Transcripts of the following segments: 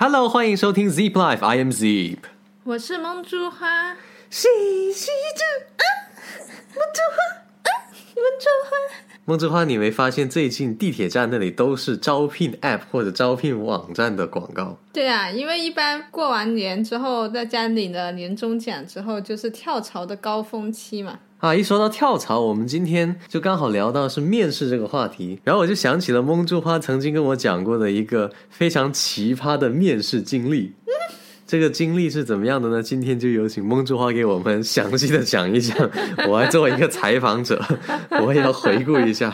Hello，欢迎收听 Zip Life，I am Zip。我是梦珠花，谁是这啊？梦珠花啊，梦珠花。梦之花，你没发现最近地铁站那里都是招聘 App 或者招聘网站的广告？对啊，因为一般过完年之后，在家领了年终奖之后，就是跳槽的高峰期嘛。啊，一说到跳槽，我们今天就刚好聊到是面试这个话题，然后我就想起了梦之花曾经跟我讲过的一个非常奇葩的面试经历。这个经历是怎么样的呢？今天就有请梦之花给我们详细的讲一讲。我来作为一个采访者，我也要回顾一下。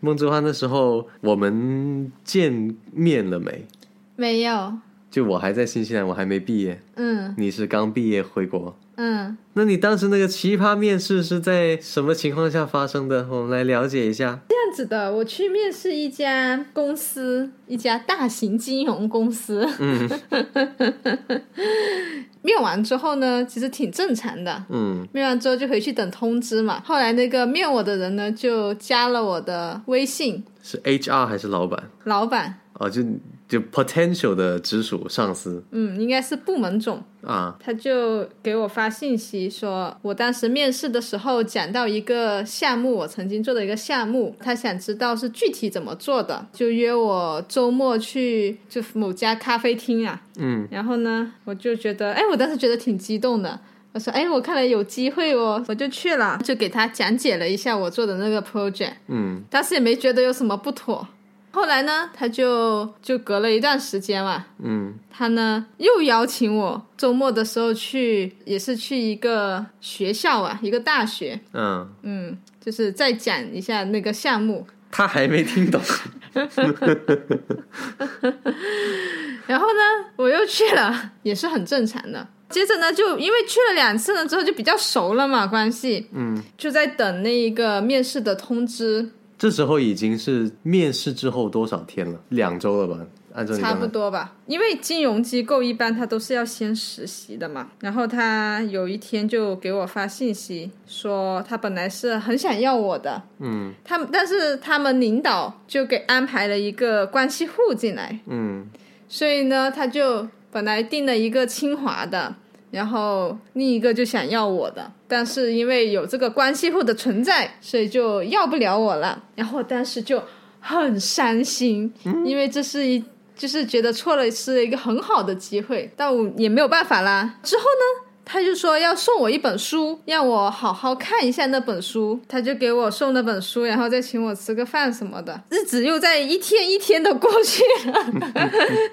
梦之花那时候我们见面了没？没有。就我还在新西兰，我还没毕业。嗯。你是刚毕业回国。嗯。那你当时那个奇葩面试是在什么情况下发生的？我们来了解一下。这样子的，我去面试一家公司，一家大型金融公司。嗯。面完之后呢，其实挺正常的。嗯。面完之后就回去等通知嘛。后来那个面我的人呢，就加了我的微信。是 HR 还是老板？老板。哦，就。就 potential 的直属上司，嗯，应该是部门总啊，他就给我发信息说，我当时面试的时候讲到一个项目，我曾经做的一个项目，他想知道是具体怎么做的，就约我周末去就某家咖啡厅啊，嗯，然后呢，我就觉得，哎，我当时觉得挺激动的，我说，哎，我看来有机会哦，我就去了，就给他讲解了一下我做的那个 project，嗯，当时也没觉得有什么不妥。后来呢，他就就隔了一段时间嘛，嗯，他呢又邀请我周末的时候去，也是去一个学校啊，一个大学，嗯嗯，就是再讲一下那个项目。他还没听懂，然后呢，我又去了，也是很正常的。接着呢，就因为去了两次了之后，就比较熟了嘛，关系，嗯，就在等那一个面试的通知。这时候已经是面试之后多少天了？两周了吧？按照差不多吧。因为金融机构一般他都是要先实习的嘛。然后他有一天就给我发信息说，他本来是很想要我的，嗯，他但是他们领导就给安排了一个关系户进来，嗯，所以呢，他就本来定了一个清华的。然后另一个就想要我的，但是因为有这个关系户的存在，所以就要不了我了。然后当时就很伤心，因为这是一就是觉得错了是一个很好的机会，但我也没有办法啦。之后呢，他就说要送我一本书，让我好好看一下那本书。他就给我送那本书，然后再请我吃个饭什么的。日子又在一天一天的过去了，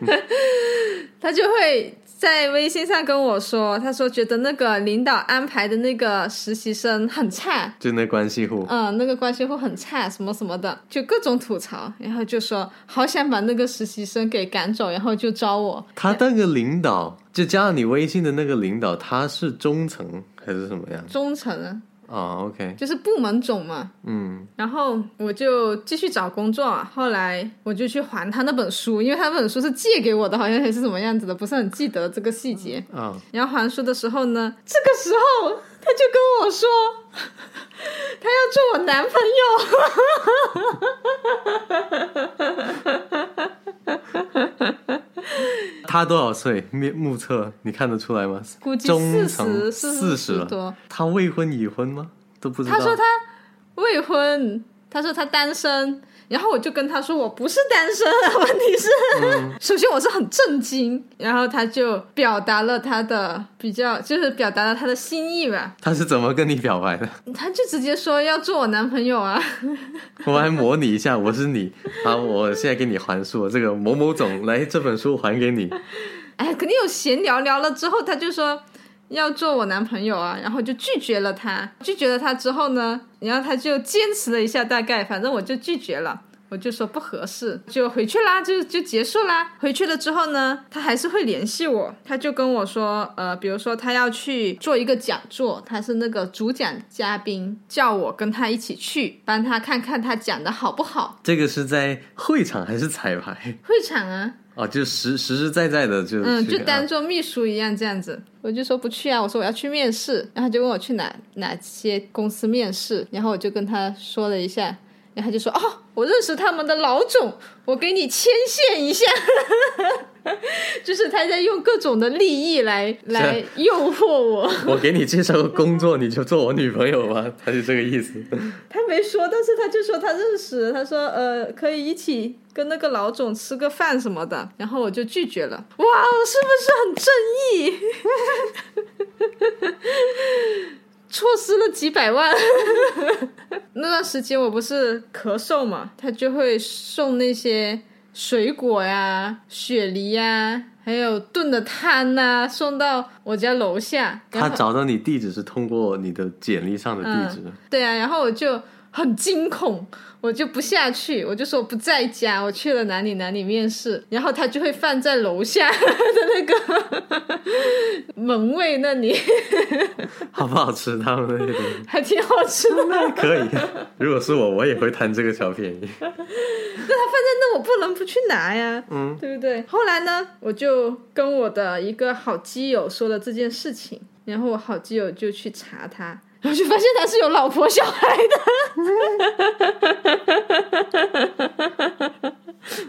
他就会。在微信上跟我说，他说觉得那个领导安排的那个实习生很差，就那关系户，嗯，那个关系户很差，什么什么的，就各种吐槽，然后就说好想把那个实习生给赶走，然后就招我。他那个领导就加了你微信的那个领导，他是中层还是什么样？中层啊。哦，OK，就是部门总嘛，嗯，然后我就继续找工作，后来我就去还他那本书，因为他那本书是借给我的，好像还是什么样子的，不是很记得这个细节啊。然后还书的时候呢，这个时候他就跟我说，他要做我男朋他多少岁？面目测你看得出来吗？估计四十四十多。他未婚已婚吗？都不知道。他说他未婚，他说他单身。然后我就跟他说我不是单身，问题是，首先我是很震惊。然后他就表达了他的比较，就是表达了他的心意吧。他是怎么跟你表白的？他就直接说要做我男朋友啊。我来模拟一下，我是你，好，我现在给你还书，这个某某总来这本书还给你。哎，肯定有闲聊聊了之后，他就说。要做我男朋友啊，然后就拒绝了他。拒绝了他之后呢，然后他就坚持了一下，大概反正我就拒绝了，我就说不合适，就回去啦，就就结束啦。回去了之后呢，他还是会联系我，他就跟我说，呃，比如说他要去做一个讲座，他是那个主讲嘉宾，叫我跟他一起去，帮他看看他讲的好不好。这个是在会场还是彩排？会场啊。哦，就实实实在在的就嗯，就当做秘书一样这样子，我就说不去啊，我说我要去面试，然后就问我去哪哪些公司面试，然后我就跟他说了一下，然后他就说：“哦，我认识他们的老总，我给你牵线一下。” 就是他在用各种的利益来来诱惑我。我给你介绍个工作，你就做我女朋友吧，他就这个意思。他没说，但是他就说他认识，他说呃可以一起跟那个老总吃个饭什么的，然后我就拒绝了。哇，是不是很正义？错失了几百万。那段时间我不是咳嗽嘛，他就会送那些水果呀、雪梨呀，还有炖的汤呐，送到我家楼下。他找到你地址是通过你的简历上的地址，对啊，然后我就很惊恐，我就不下去，我就说我不在家，我去了哪里哪里面试，然后他就会放在楼下的那个 门卫那里，好不好吃？他们那些东西还挺好吃的。可以。如果是我，我也会贪这个小便宜。那他放在那，我不能不去拿呀，嗯，对不对？后来呢，我就跟我的一个好基友说了这件事情，然后我好基友就去查他。然后就发现他是有老婆小孩的，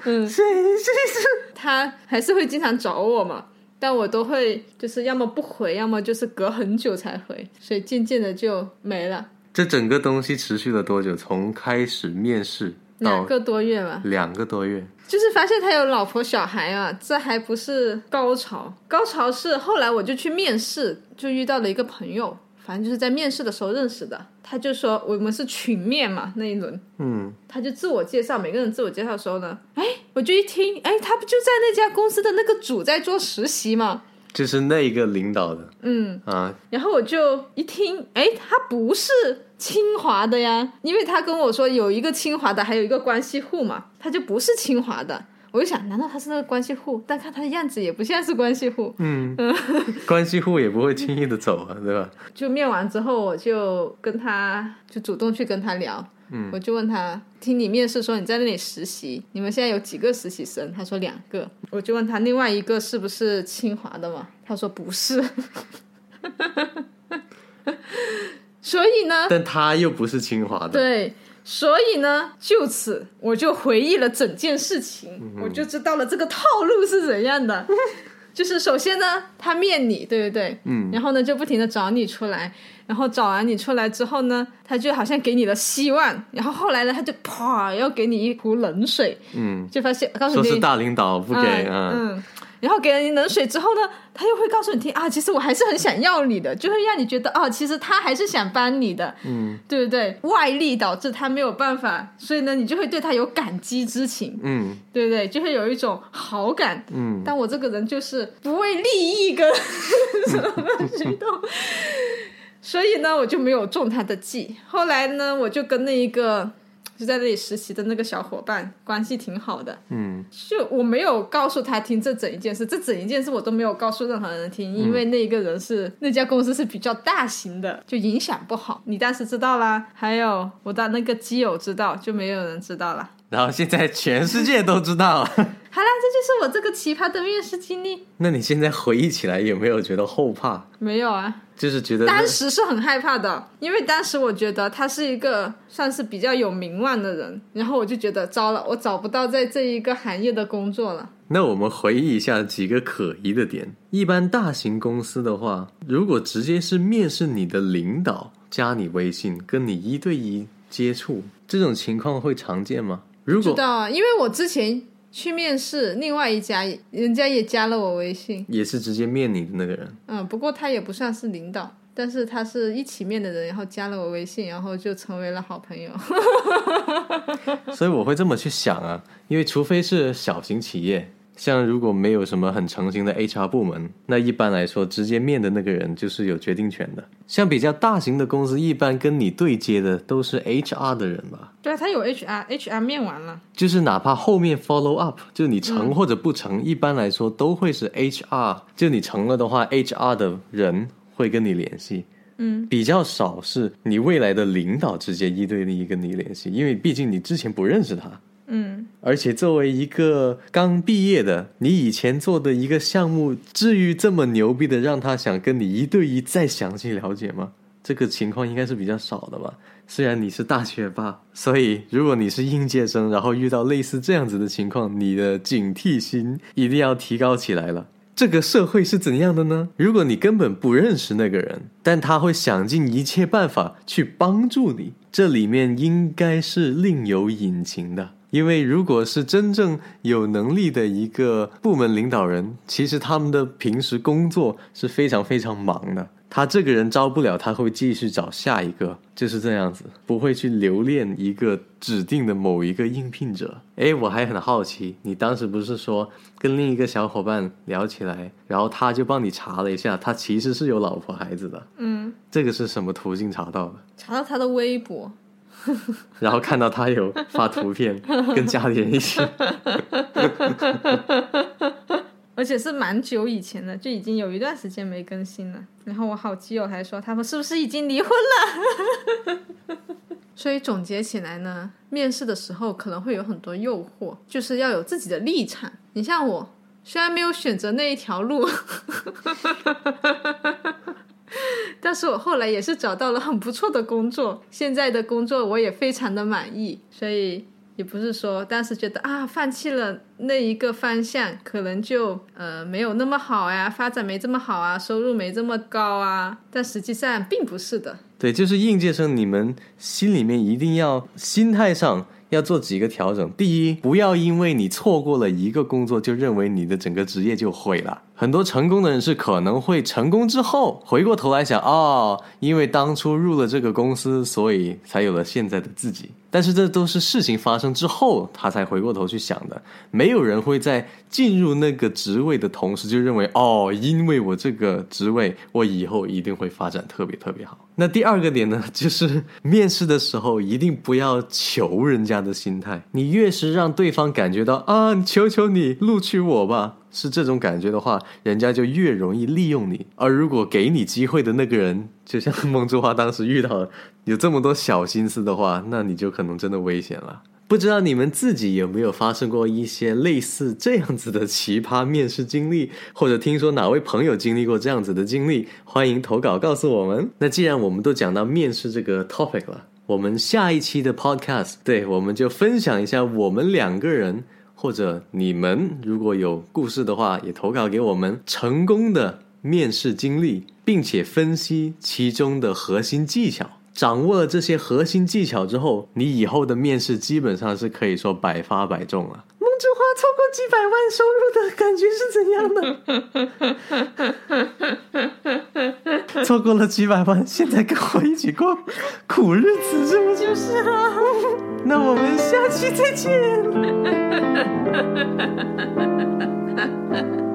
嗯，谁谁是？他还是会经常找我嘛，但我都会就是要么不回，要么就是隔很久才回，所以渐渐的就没了，这整个东西持续了多久？从开始面试到两个多月吧。两个多月。就是发现他有老婆小孩啊，这还不是高潮，高潮是后来我就去面试，就遇到了一个朋友，反正就是在面试的时候认识的，他就说我们是群面嘛那一轮，嗯，他就自我介绍，每个人自我介绍的时候呢，哎，我就一听，哎，他不就在那家公司的那个组在做实习嘛？就是那一个领导的嗯，啊，然后我就一听，哎，他不是清华的呀，因为他跟我说有一个清华的，还有一个关系户嘛，他就不是清华的。我就想，难道他是那个关系户？但看他的样子也不像是关系户。嗯，关系户也不会轻易的走啊，对吧？就面完之后，我就跟他就主动去跟他聊，嗯，我就问他，听你面试说你在那里实习，你们现在有几个实习生？他说两个，我就问他另外一个是不是清华的嘛？他说不是，所以呢，但他又不是清华的，对，所以呢，就此我就回忆了整件事情，我就知道了这个套路是怎样的。就是首先呢，他面你，对不对？嗯，然后呢，就不停的找你出来，然后找完你出来之后呢，他就好像给你了希望，然后后来呢，他就啪要给你一壶冷水，嗯，就发现告诉你说是大领导不给嗯。啊，嗯，然后给了你冷水之后呢，他又会告诉你听啊，其实我还是很想要你的，就会让你觉得啊，其实他还是想帮你的，嗯对不对？外力导致他没有办法，所以呢，你就会对他有感激之情，嗯对不对？就会有一种好感。嗯，但我这个人就是不为利益跟 什么行动，所以呢，我就没有中他的计。后来呢，我就跟那一个就在那里实习的那个小伙伴关系挺好的，嗯就我没有告诉他听这整一件事，这整一件事我都没有告诉任何人听，因为那一个人是那家公司是比较大型的，就影响不好。你当时知道啦，还有我的那个基友知道，就没有人知道了。然后现在全世界都知道了。好啦，这就是我这个奇葩的面试经历。那你现在回忆起来有没有觉得后怕？没有啊，就是觉得当时是很害怕的，因为当时我觉得他是一个算是比较有名望的人，然后我就觉得糟了，我找不到在这一个行业的工作了。那我们回忆一下几个可疑的点。一般大型公司的话，如果直接是面试你的领导加你微信，跟你一对一接触，这种情况会常见吗？如果知道啊，因为我之前去面试另外一家，人家也加了我微信，也是直接面你的那个人，嗯，不过他也不算是领导。但是他是一起面的人，然后加了我微信，然后就成为了好朋友。所以我会这么去想啊，因为除非是小型企业，像如果没有什么很成型的 HR 部门，那一般来说直接面的那个人就是有决定权的。像比较大型的公司，一般跟你对接的都是 HR 的人吧。对啊，他有 HR，HR 面完了。就是哪怕后面 follow up，就你成或者不成，一般来说都会是 HR。就你成了的话，HR 的人会跟你联系。嗯，比较少是你未来的领导直接一对一跟你联系，因为毕竟你之前不认识他。嗯，而且作为一个刚毕业的，你以前做的一个项目，至于这么牛逼的让他想跟你一对一再详细了解吗？这个情况应该是比较少的吧。虽然你是大学霸，所以如果你是应届生，然后遇到类似这样子的情况，你的警惕心一定要提高起来了。这个社会是怎样的呢？如果你根本不认识那个人，但他会想尽一切办法去帮助你，这里面应该是另有隐情的。因为如果是真正有能力的一个部门领导人，其实他们的平时工作是非常非常忙的。他这个人招不了，他会继续找下一个，就是这样子，不会去留恋一个指定的某一个应聘者。诶，我还很好奇，你当时不是说跟另一个小伙伴聊起来，然后他就帮你查了一下，他其实是有老婆孩子的。嗯，这个是什么途径查到的？查到他的微博。然后看到他有发图片，跟家里人一起，而且是蛮久以前的，就已经有一段时间没更新了。然后我好基友还说他们是不是已经离婚了？所以总结起来呢，面试的时候可能会有很多诱惑，就是要有自己的立场。你像我，虽然没有选择那一条路。但是我后来也是找到了很不错的工作，现在的工作我也非常的满意，所以也不是说当时觉得啊放弃了那一个方向，可能就呃没有那么好呀，发展没这么好啊，收入没这么高啊，但实际上并不是的。对，就是应届生，你们心里面一定要心态上。要做几个调整。第一，不要因为你错过了一个工作，就认为你的整个职业就毁了。很多成功的人是可能会成功之后回过头来想，哦，因为当初入了这个公司，所以才有了现在的自己。但是这都是事情发生之后，他才回过头去想的。没有人会在进入那个职位的同时就认为，哦，因为我这个职位，我以后一定会发展特别特别好。那第二个点呢，就是面试的时候一定不要求人家的心态。你越是让对方感觉到啊，求求你录取我吧。是这种感觉的话，人家就越容易利用你。而如果给你机会的那个人，就像孟之花当时遇到有这么多小心思的话，那你就可能真的危险了。不知道你们自己有没有发生过一些类似这样子的奇葩面试经历，或者听说哪位朋友经历过这样子的经历？欢迎投稿告诉我们。那既然我们都讲到面试这个 topic 了，我们下一期的 podcast，对，我们就分享一下我们两个人。或者你们如果有故事的话，也投稿给我们成功的面试经历，并且分析其中的核心技巧。掌握了这些核心技巧之后，你以后的面试基本上是可以说百发百中了。梦之花超过几百万收入的感觉是怎样的？错过了几百万，现在跟我一起过苦日子，这不就是了？那我们下期再见。